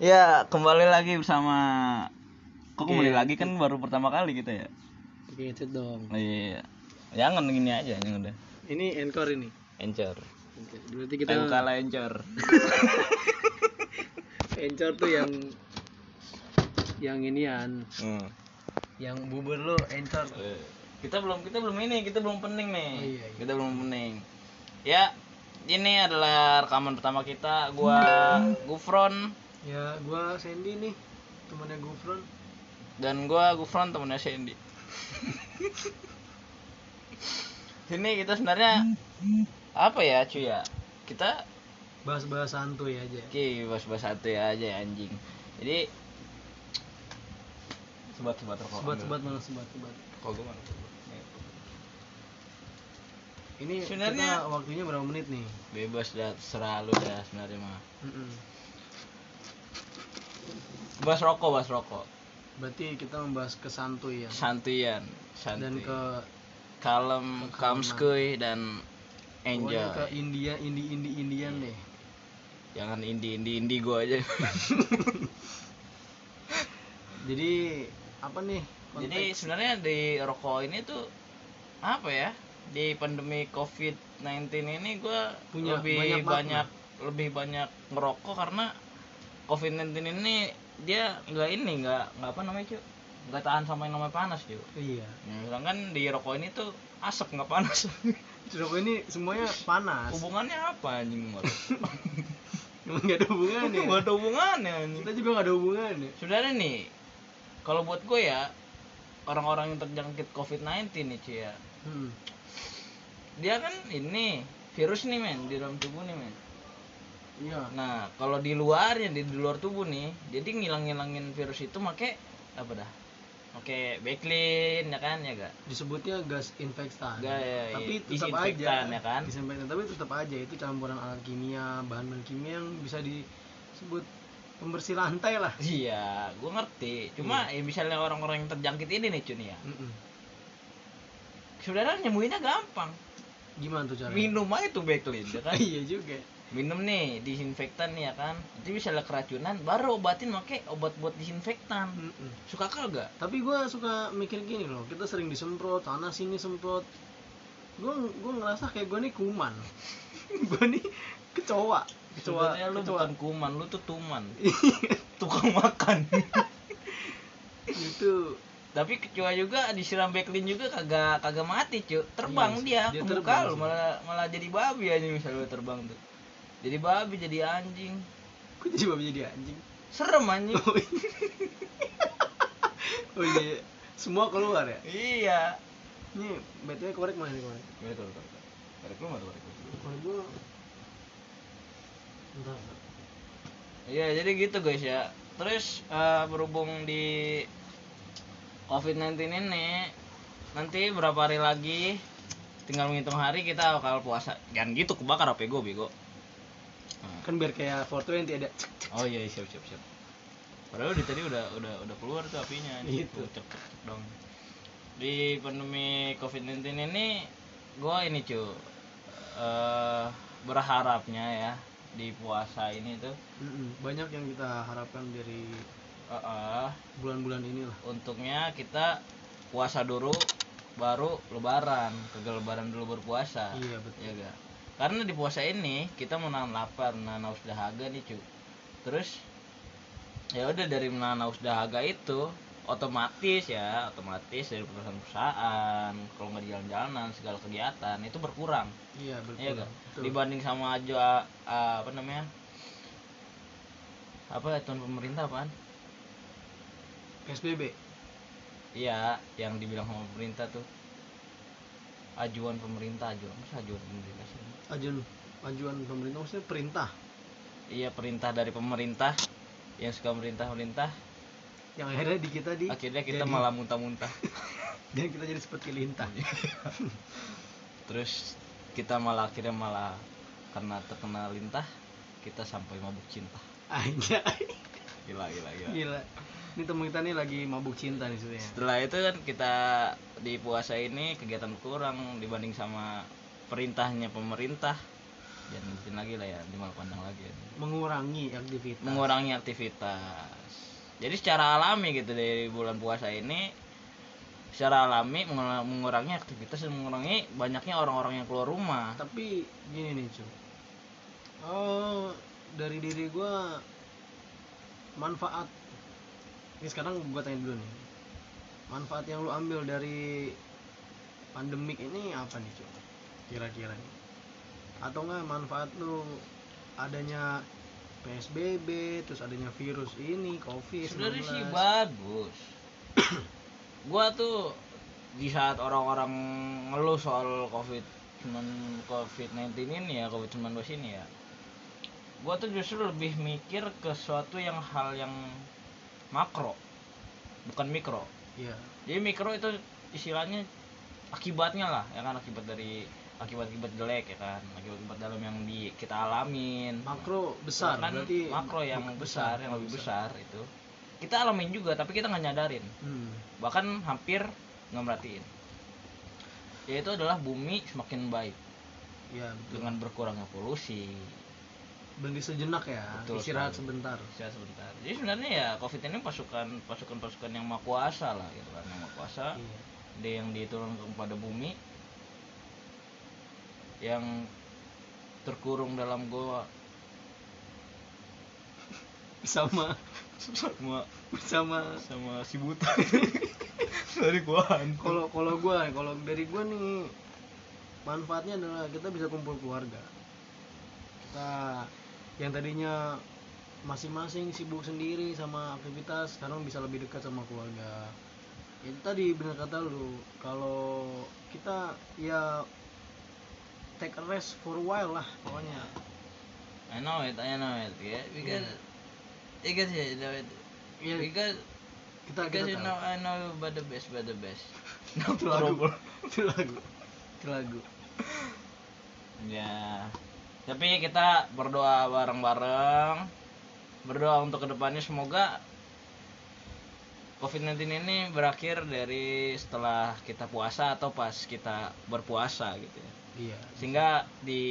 Ya, kembali lagi bersama Kok kembali lagi kan baru pertama kali kita ya? Oke, itu dong. Iya. Jangan gini aja yang udah. Ini encore ini. Encor. Berarti kita Kita kalah encor. encore tuh yang yang inian, Hmm. yang bubur lu encore. Eh, Kita belum kita belum ini, kita belum pening nih. Oh, iya, iya. Kita belum pening. Ya, ini adalah rekaman pertama kita. Gua Gufron Ya, gua Sandy nih, temannya Gufron. dan gua Gufron temennya Sandy. Sini kita sebenarnya apa ya cuy ya? Kita Bahas-bahas santuy aja. Oke, bos-bos satu ya aja anjing. Jadi sebat-sebat rokok. Sebat-sebat mana sebat-sebat. Kok gue mana? Ini Sebenarnya- waktunya berapa menit nih? Bebas dah terserah lu dah sebenarnya mah. Bahas rokok, bahas rokok. Berarti kita membahas kesantuyan Santuyan, dan santuy. ke kalem, kamskuy dan enjoy. pokoknya ke India, Indi, Indi, Indian deh. Jangan indi indi indi gua aja. Jadi apa nih? Jadi konteks? sebenarnya di rokok ini tuh apa ya? Di pandemi COVID-19 ini gua Punya lebih banyak banyak, lebih banyak ngerokok karena COVID-19 ini dia nggak ini nggak nggak apa namanya cuy nggak tahan sama yang namanya panas cuy Iya. Ya, sedangkan di rokok ini tuh asap nggak panas Rokok ini semuanya panas. hubungannya apa anjing sama rokok? Emang gak ada hubungannya. nggak ada hubungannya Kita juga gak ada hubungannya. sebenarnya nih kalau buat gue ya orang-orang yang terjangkit COVID-19 nih cuy ya Hmm. dia kan ini virus nih men di dalam tubuh nih men Iya. nah kalau di luarnya di, di luar tubuh nih jadi ngilang-ngilangin virus itu make apa dah Oke, backlin ya kan ya gak? Disebutnya gas infektan. Ga- ya, tapi iya. tetap aja ya kan? Disinfektan, tapi tetap aja itu campuran alat kimia, bahan-bahan kimia yang bisa disebut pembersih lantai lah. Iya, gue ngerti. Cuma ya misalnya orang-orang yang terjangkit ini nih Cun ya. Mm-mm. Sebenarnya nyembuhinnya gampang. Gimana tuh caranya? Minum aja tuh backlin ya kan. iya juga. Minum nih disinfektan nih ya kan. Nanti misalnya keracunan baru obatin make obat buat disinfektan. Mm-mm. Suka kal gak? Tapi gua suka mikir gini loh, kita sering disemprot, sana sini semprot. Gua gua ngerasa kayak gua nih kuman. gua nih kecoa. Kecoa, Sebenarnya lu kecoa. bukan kuman, lu tuh tuman. Tukang makan. itu Tapi kecoa juga disiram backlin juga kagak kagak mati, cuy. Terbang Iya, dia, dia ke muka lu malah malah jadi babi aja misalnya terbang tuh. Jadi babi jadi anjing. kok jadi babi jadi anjing Serem anjing. oh iya oh iya semua keluar ya iya. ini btw korek mana nih korek Korek, korek, korek. Korek lu mana korek? korek gua. Iya, jadi gitu guys ya. Terus eh, berhubung di COVID-19 ini nanti berapa hari lagi tinggal menghitung hari kita bakal puasa. Jangan gitu kebakar HP gue bego. Nah. kan biar kayak 420 ada Oh iya siap siap siap. Padahal di tadi udah udah udah keluar tuh apinya. Gitu. Cek cek dong. Di pandemi COVID-19 ini gua ini cu eh berharapnya ya di puasa ini tuh banyak yang kita harapkan dari eh, eh, bulan-bulan ini lah untuknya kita puasa dulu baru lebaran kagak lebaran dulu berpuasa iya betul ya ga? Karena di puasa ini kita menahan lapar menahan haus dahaga nih cu. Terus ya udah dari menahan haus dahaga itu otomatis ya otomatis dari perusahaan-perusahaan kalau nggak di jalan-jalanan segala kegiatan itu berkurang. Iya ya betul ga? Betul. dibanding sama aja apa namanya? Apa aturan pemerintah apaan? PSBB Iya, yang dibilang sama pemerintah tuh ajuan pemerintah ajuan masa ajuan pemerintah sih? Ajuan ajuan pemerintah maksudnya perintah? Iya perintah dari pemerintah yang suka merintah merintah yang akhirnya di kita di akhirnya kita jadi- malah muntah-muntah. Dan kita jadi seperti lintah. Terus kita malah akhirnya malah karena terkena lintah kita sampai mabuk cinta. Aja gila gila gila. Gila ini temen kita nih lagi mabuk cinta nih sebenarnya. Setelah itu kan kita di puasa ini kegiatan kurang dibanding sama perintahnya pemerintah. Jangan ngikutin lagi lah ya dimal pandang lagi ya. mengurangi aktivitas. Mengurangi aktivitas. Jadi secara alami gitu dari bulan puasa ini secara alami mengurangi- aktivitas dan mengurangi banyaknya orang-orang yang keluar rumah. Tapi gini nih cuy oh dari diri gua manfaat ini sekarang gua tanya dulu nih. Manfaat yang lu ambil dari pandemik ini apa nih cuy kira-kira nih. Atau enggak manfaat lu adanya PSBB terus adanya virus ini covid sebenarnya sih bagus. Gua tuh di saat orang-orang ngeluh soal covid covid 19 ini ya covid 19 ini ya gua tuh justru lebih mikir ke suatu yang hal yang makro bukan mikro. Iya. Jadi mikro itu istilahnya akibatnya lah ya kan? Akibat dari akibat-akibat jelek ya kan? Akibat-akibat dalam yang di kita alamin. Makro besar kan berarti makro yang buk- besar, yang lebih besar. itu. Kita alamin juga tapi kita nggak nyadarin. Hmm. bahkan hampir nggak merhatiin. Yaitu adalah bumi semakin baik. Ya betul. dengan berkurangnya polusi berhenti sejenak ya Betul istirahat sekali. sebentar. Saya sebentar. Jadi sebenarnya ya covid ini pasukan pasukan pasukan yang maha kuasa lah gitu kan yang maha kuasa. Iya. dia yang diturunkan kepada bumi yang terkurung dalam goa. Sama. Sama. Sama. Sama si buta. Dari gua kalau kalau gua kalau dari gua nih manfaatnya adalah kita bisa kumpul keluarga. Kita yang tadinya masing-masing sibuk sendiri sama aktivitas sekarang bisa lebih dekat sama keluarga. Itu tadi benar kata lu kalau kita ya take a rest for a while lah pokoknya. I know it I know it yeah because because you know it. Iya, because kita because kita you know I know you but the best but the best. No itu lagu. itu lagu. Itu lagu. Ya tapi kita berdoa bareng-bareng berdoa untuk ke depannya semoga COVID-19 ini berakhir dari setelah kita puasa atau pas kita berpuasa gitu ya. iya Sehingga di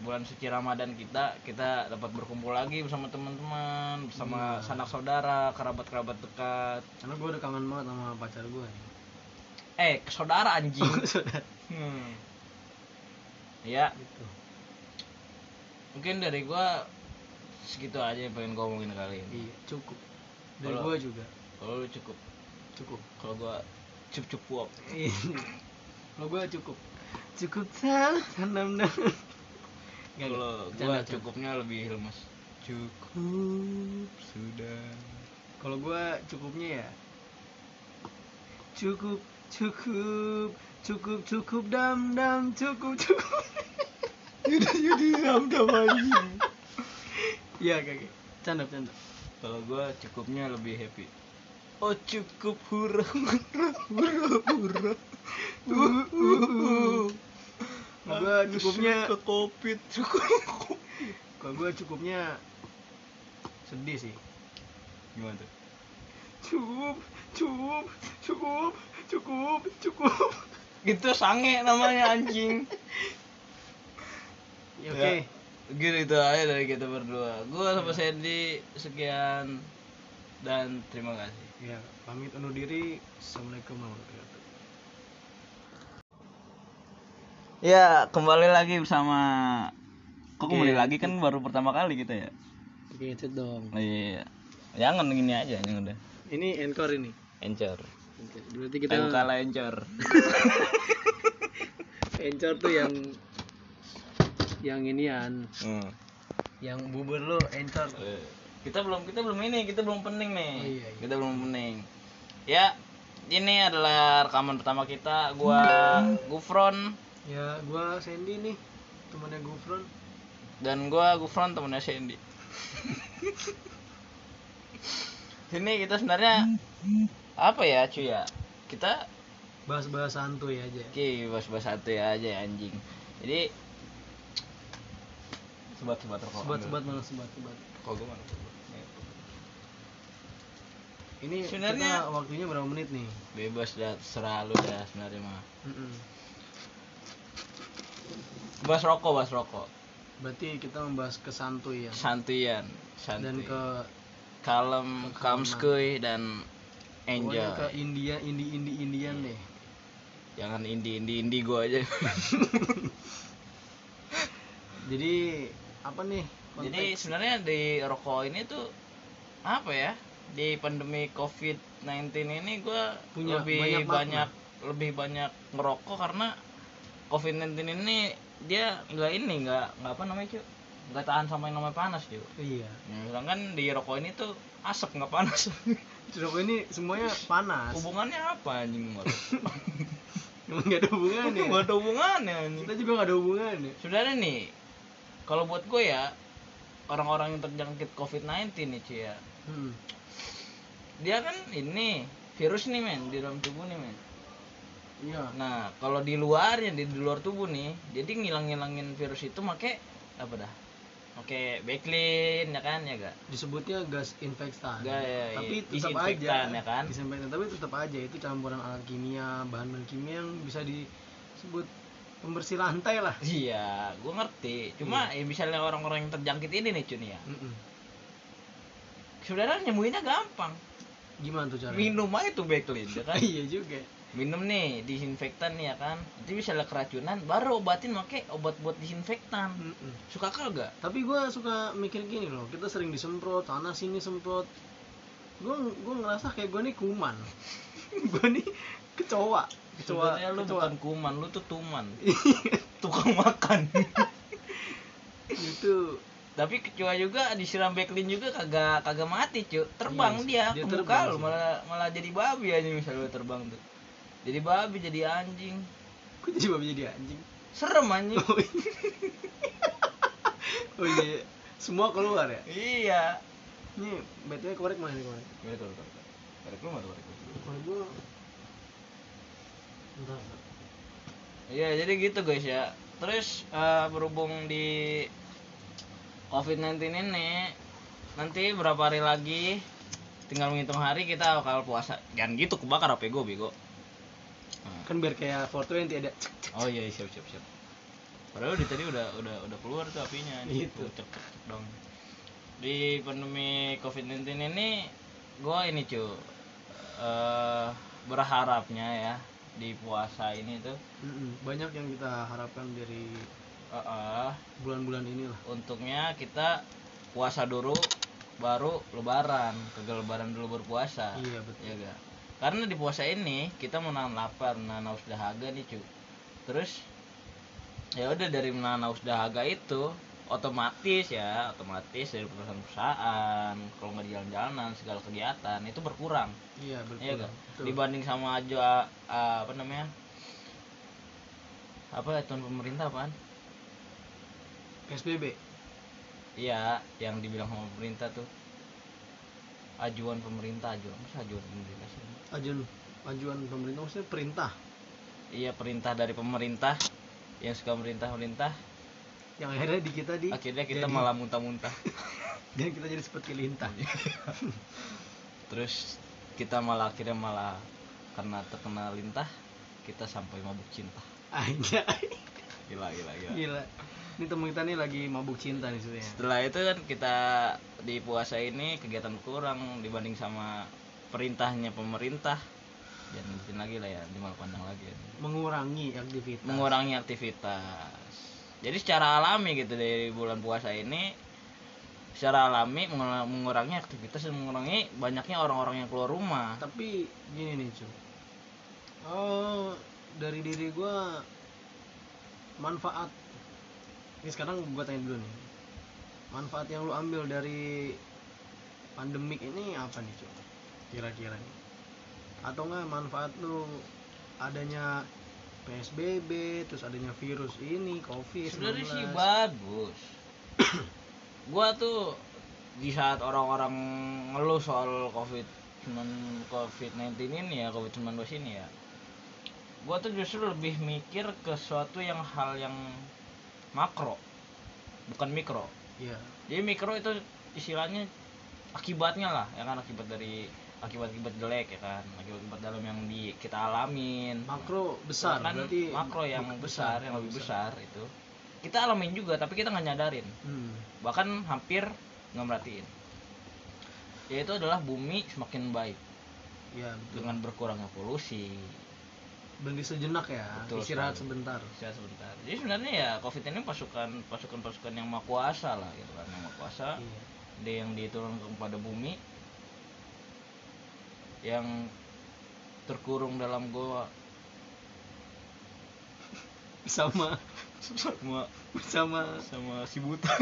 bulan suci Ramadan kita kita dapat berkumpul lagi bersama teman-teman, bersama Iya. sanak saudara, kerabat-kerabat dekat. karena gua udah kangen banget sama pacar nih Eh, saudara anjing. Saudara. Hmm. Ya, gitu mungkin dari gua segitu aja yang pengen gua omongin kali ini. iya cukup dari Kalau- gua juga Kalau lu cukup, cukup kalau gua cup cup. Iya. Kalau gue cukup. Cukup tanam tanam. Nggak, Kalau gua cukupnya lebih lemes. Cukup sudah. Kalau gue cukupnya ya. Cukup, cukup, cukup, cukup dam dam, cukup, cukup. Yaudah, yaudah, dam dam anjing. Iya kakek. Canda, canda. Kalau gua cukupnya lebih happy. Oh cukup hura hura hura hura. Uh, uh, uh. Gue cukupnya, ke covid cukup. kalau gue cukupnya sedih sih. Gimana tuh? Cukup, cukup, cukup, cukup, cukup. Itu sange namanya anjing. Ya, Oke. Gitu itu aja dari kita berdua. Gua sama Sandy sekian dan terima kasih. Ya, pamit undur diri. Assalamualaikum warahmatullahi wabarakatuh. Ya, kembali lagi bersama Kok Oke. kembali lagi kan baru pertama kali kita ya? Oke, itu dong. Oh, iya. Jangan gini aja yang udah. Ini encore ini. Encor. Oke, Berarti kita Kita kalah encor. encore tuh yang yang inian, Hmm. yang bubur lu encore. Eh, Kita belum kita belum ini, kita belum pening nih. Oh, iya, iya. Kita belum pening. Ya, ini adalah rekaman pertama kita. Gua Gufron Ya, gua Sandy nih, temannya Gufron. dan gua Gufron temennya Sandy. Sini kita sebenarnya apa ya cuy ya? Kita Bahas-bahas santuy aja. Oke, bos-bos satu ya aja ya, anjing. Jadi sebat-sebat rokok. Sebat sebat mana sebat sebat. Kok gue mana? Nih, Ini Sebenarnya- kita waktunya berapa menit nih? Bebas dah, terserah lu dah sebenarnya mah. Mm-mm. Bahas rokok, bahas rokok. berarti kita membahas kesantuyan santuyan dan santuy ke kalem kamskuy dan enjoy pokoknya ke India Indi Indi Indian deh jangan indie indie indie gua aja jadi apa nih? Konteks? jadi sebenarnya di rokok ini tuh apa ya? Di pandemi covid 19 ini gua Punya lebih banyak banyak, makna. lebih banyak ngerokok karena covid 19 ini dia nggak ini nggak nggak apa namanya cuy nggak tahan sama yang namanya panas cuy iya. Ya, sedangkan di rokok ini tuh asap nggak panas. Rokok ini semuanya panas. Hubungannya apa anjing emang gak ada hubungannya? Nggak ada hubungannya kita juga gak ada hubungannya. Sebenarnya nih kalau buat gue ya orang-orang yang terjangkit covid-19 nih cuy ya. Hmm. dia kan ini virus nih men di dalam tubuh nih men. Iya. Nah kalau di luarnya di, di luar tubuh nih jadi ngilang-ngilangin virus itu make apa dah? Oke backlin ya kan ya gak disebutnya gas infektan. Gas, ya, tapi iya. tetap aja. Ya kan? disinfektan tapi tetap aja. Itu campuran alat kimia bahan-bahan kimia yang bisa disebut pembersih lantai lah. Iya gue ngerti. Cuma ya misalnya orang-orang yang terjangkit ini nih cuy ya. Mm-mm. sebenarnya nyembuhinnya gampang. Gimana tuh caranya? Minum aja tuh backlin ya kan? Iya juga. Minum nih disinfektan nih ya kan? Nanti misalnya keracunan baru obatin make obat buat disinfektan. Mm-mm. suka kagak tapi gue suka mikir gini loh kita sering disemprot sana sini semprot. Gue gue ngerasa kayak gue nih kuman. Gue nih kecoa. Kecoa Sebenarnya lu kecoa. bukan kuman lu tuh tuman. Tukang makan. Itu. Tapi kecoa juga disiram backlin juga kagak kagak mati cuy terbang Iya, dia, dia terbang lu malah malah jadi babi aja misalnya terbang tuh. Jadi babi jadi anjing. Gue jadi babi jadi anjing? Serem anjing. Oh iya. Oh iya. Semua keluar ya? Iya. Ini btw korek mana nih korek? Korek korek korek lu mana korek lu? korek entar entar. Iya, jadi gitu guys ya. Terus eh, berhubung di COVID-19 ini nanti berapa hari lagi tinggal menghitung hari kita bakal puasa. Jangan gitu kebakar HP gue bego. Nah. kan biar kayak 420 ada Oh iya, siap siap siap. Padahal di tadi udah udah udah keluar tuh apinya Gitu. Cepet cepet dong. Di pandemi COVID-19 ini gua ini cu eh berharapnya ya di puasa ini tuh. Mm-mm. banyak yang kita harapkan dari eh, bulan-bulan inilah. Untuknya kita puasa dulu baru lebaran. Kagak lebaran dulu berpuasa iya betul. Ya ga? karena di puasa ini kita menahan lapar menahan haus dahaga nih cu. Terus ya udah dari menahan haus dahaga itu otomatis ya otomatis dari perusahaan-perusahaan kalau nggak di jalan-jalanan segala kegiatan itu berkurang iya Iya gak? betul. Dibanding sama aja ah, apa namanya? Apa aturan pemerintah apaan? PSBB Iya, yang dibilang sama pemerintah tuh ajuan pemerintah ajuan masa ajuan pemerintah sih ajuan ajuan pemerintah maksudnya perintah iya perintah dari pemerintah yang suka merintah merintah yang akhirnya di kita di akhirnya kita jadi- malah muntah-muntah. Dan kita jadi seperti lintah. Terus kita malah akhirnya malah karena terkena lintah kita sampai mabuk cinta. Aja gila gila gila. Gila. Ini temen kita nih lagi mabuk cinta nih sebenarnya setelah itu kan kita di puasa ini kegiatan kurang dibanding sama perintahnya pemerintah. Jangan ngikutin lagi lah ya di pandang lagi. Ya. mengurangi aktivitas. Mengurangi aktivitas jadi secara alami gitu dari bulan puasa ini secara alami mengu- mengurangi aktivitas dan mengurangi banyaknya orang-orang yang keluar rumah. Tapi gini nih cuy oh dari diri gua manfaat. Ini sekarang gua tanya dulu nih. Manfaat yang lu ambil dari pandemik ini apa nih cuy kira-kira nih. Atau enggak manfaat lu adanya PSBB terus adanya virus ini covid sebenarnya sih bagus. Gua tuh di saat orang-orang ngeluh soal covid covid 19 ini ya covid 19 ini ya gua tuh justru lebih mikir ke suatu yang hal yang makro bukan mikro. Ya jadi mikro itu istilahnya akibatnya lah ya kan akibat dari akibat-akibat jelek ya kan akibat-akibat dalam yang di kita alamin makro besar kan berarti makro yang mak- besar, yang lebih besar itu kita alamin juga tapi kita nggak nyadarin Hmm. bahkan hampir nggak merhatiin yaitu adalah bumi semakin baik Ya, betul. dengan berkurangnya polusi Berhenti sejenak ya, Betul istirahat sekali. sebentar. saya sebentar jadi sebenarnya ya covid ini pasukan pasukan pasukan yang maha kuasa lah gitu kan yang maha kuasa Iya. dia yang diturunkan kepada bumi yang terkurung dalam goa. Sama. Sama. Sama. Sama si buta.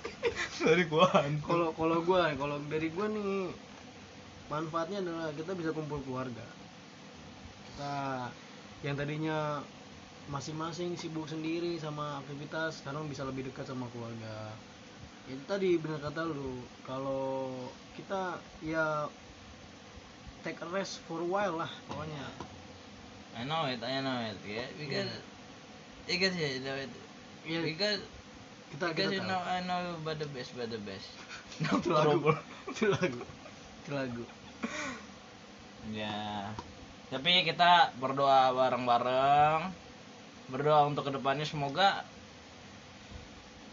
Dari gua kalau kalau gua kalau dari gua nih manfaatnya adalah kita bisa kumpul keluarga. Kita yang tadinya masing-masing sibuk sendiri sama aktivitas sekarang bisa lebih dekat sama keluarga. Itu tadi benar kata lu. Kalau kita ya take a rest for a while lah pokoknya. I know it I know it yeah because because you know it Iya. because kita because kita you tahu. know I know you but the best but the best. No itu lagu. itu lagu. Itu lagu. Ya. Tapi kita berdoa bareng-bareng. Berdoa untuk ke depannya. Semoga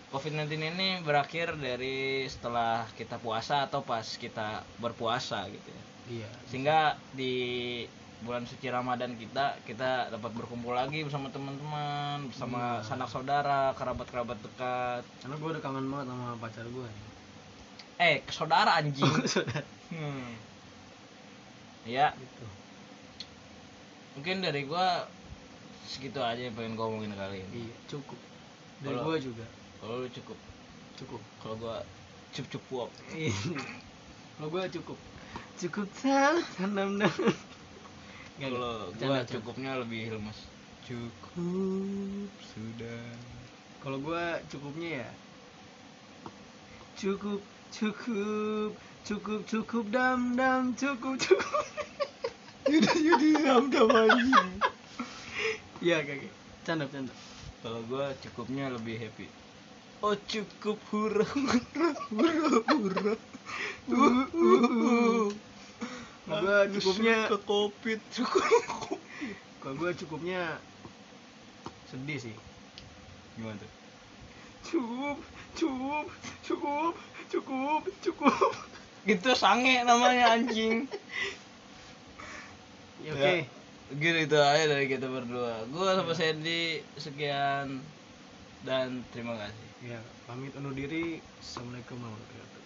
COVID-19 ini berakhir dari setelah kita puasa atau pas kita berpuasa gitu ya. Iya Sehingga di bulan suci Ramadan kita kita dapat berkumpul lagi bersama teman-teman, bersama Iya. sanak saudara, kerabat-kerabat dekat. karena gua udah kangen banget sama pacar nih Eh, saudara anjing. Saudara. Hmm. Ya, gitu mungkin dari gua segitu aja yang pengen gua omongin kali ini. iya cukup dari gua juga Kalau lu cukup, cukup kalau gua cup cup puap. Iya. Kalau gue cukup. Cukup tahu tanam dan. Kalau gua cukupnya lebih lemes. Cukup sudah. Kalau gue cukupnya ya. Cukup, cukup, cukup, cukup dam dam, cukup, cukup. Udah jadi dam anjing. Iya kakek. Canda canda. Kalau gua cukupnya lebih happy. Oh cukup hura hura hura hura. Uh, uh, uh. Gua cukupnya- suka covid cukup. Kalau gue cukupnya sedih sih. Gimana tuh? Cukup, cukup, cukup, cukup, cukup. Itu sange namanya anjing. Ya, Oke. Gitu itu aja dari kita berdua. Gua sama Sandy sekian dan terima kasih. Ya, pamit undur diri. Assalamualaikum warahmatullahi wabarakatuh.